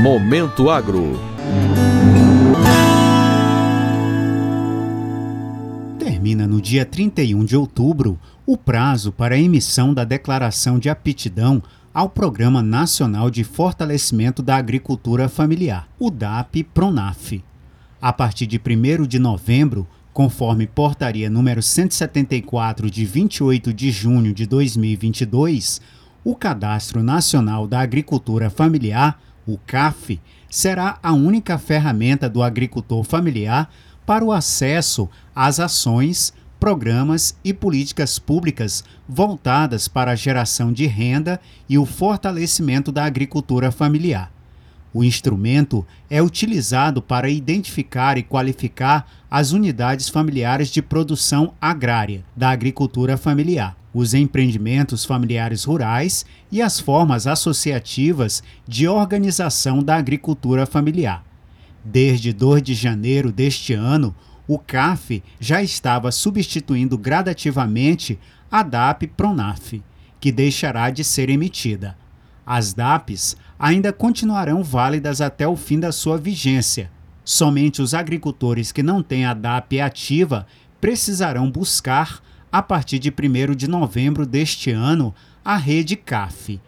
Momento Agro. Termina no dia 31 de outubro o prazo para a emissão da declaração de aptidão ao Programa Nacional de Fortalecimento da Agricultura Familiar, o DAP-PRONAF. A partir de 1 de novembro, conforme portaria número 174 de 28 de junho de 2022, o Cadastro Nacional da Agricultura Familiar, o CAF, será a única ferramenta do agricultor familiar para o acesso às ações, programas e políticas públicas voltadas para a geração de renda e o fortalecimento da agricultura familiar. O instrumento é utilizado para identificar e qualificar as unidades familiares de produção agrária da agricultura familiar, os empreendimentos familiares rurais e as formas associativas de organização da agricultura familiar. Desde 2 de janeiro deste ano, o CAF já estava substituindo gradativamente a DAP Pronaf, que deixará de ser emitida. As DAPs ainda continuarão válidas até o fim da sua vigência. Somente os agricultores que não têm a DAP ativa precisarão buscar, a partir de 1 de novembro deste ano, a rede CAF.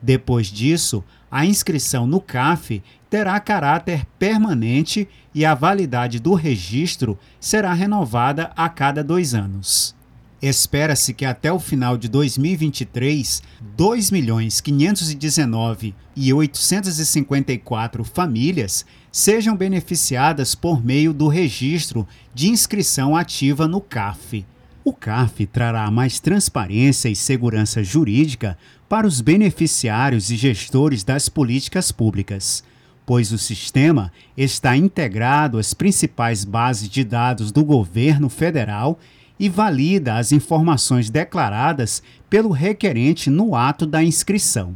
Depois disso, a inscrição no CAF terá caráter permanente e a validade do registro será renovada a cada dois anos. Espera-se que até o final de 2023, 2.519.854 famílias sejam beneficiadas por meio do registro de inscrição ativa no CAF. O CAF trará mais transparência e segurança jurídica para os beneficiários e gestores das políticas públicas, pois o sistema está integrado às principais bases de dados do governo federal e valida as informações declaradas pelo requerente no ato da inscrição.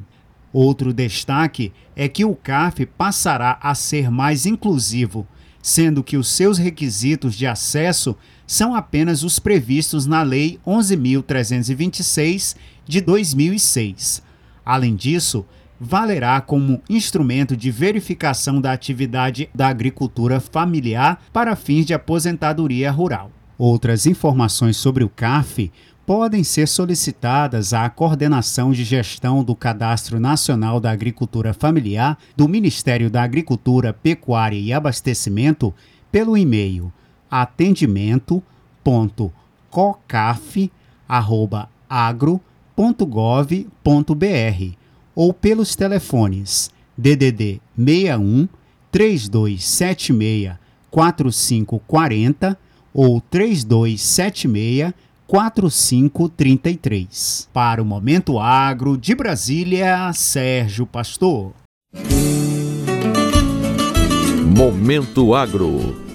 Outro destaque é que o CAF passará a ser mais inclusivo, sendo que os seus requisitos de acesso são apenas os previstos na Lei 11.326 de 2006. Além disso, valerá como instrumento de verificação da atividade da agricultura familiar para fins de aposentadoria rural. Outras informações sobre o CAF podem ser solicitadas à Coordenação de Gestão do Cadastro Nacional da Agricultura Familiar do Ministério da Agricultura, Pecuária e Abastecimento pelo e-mail atendimento.cocaf@agro.gov.br ou pelos telefones DDD 61 3276 4540 ou 3276 4533. Para o Momento Agro de Brasília, Sérgio Pastor. Momento Agro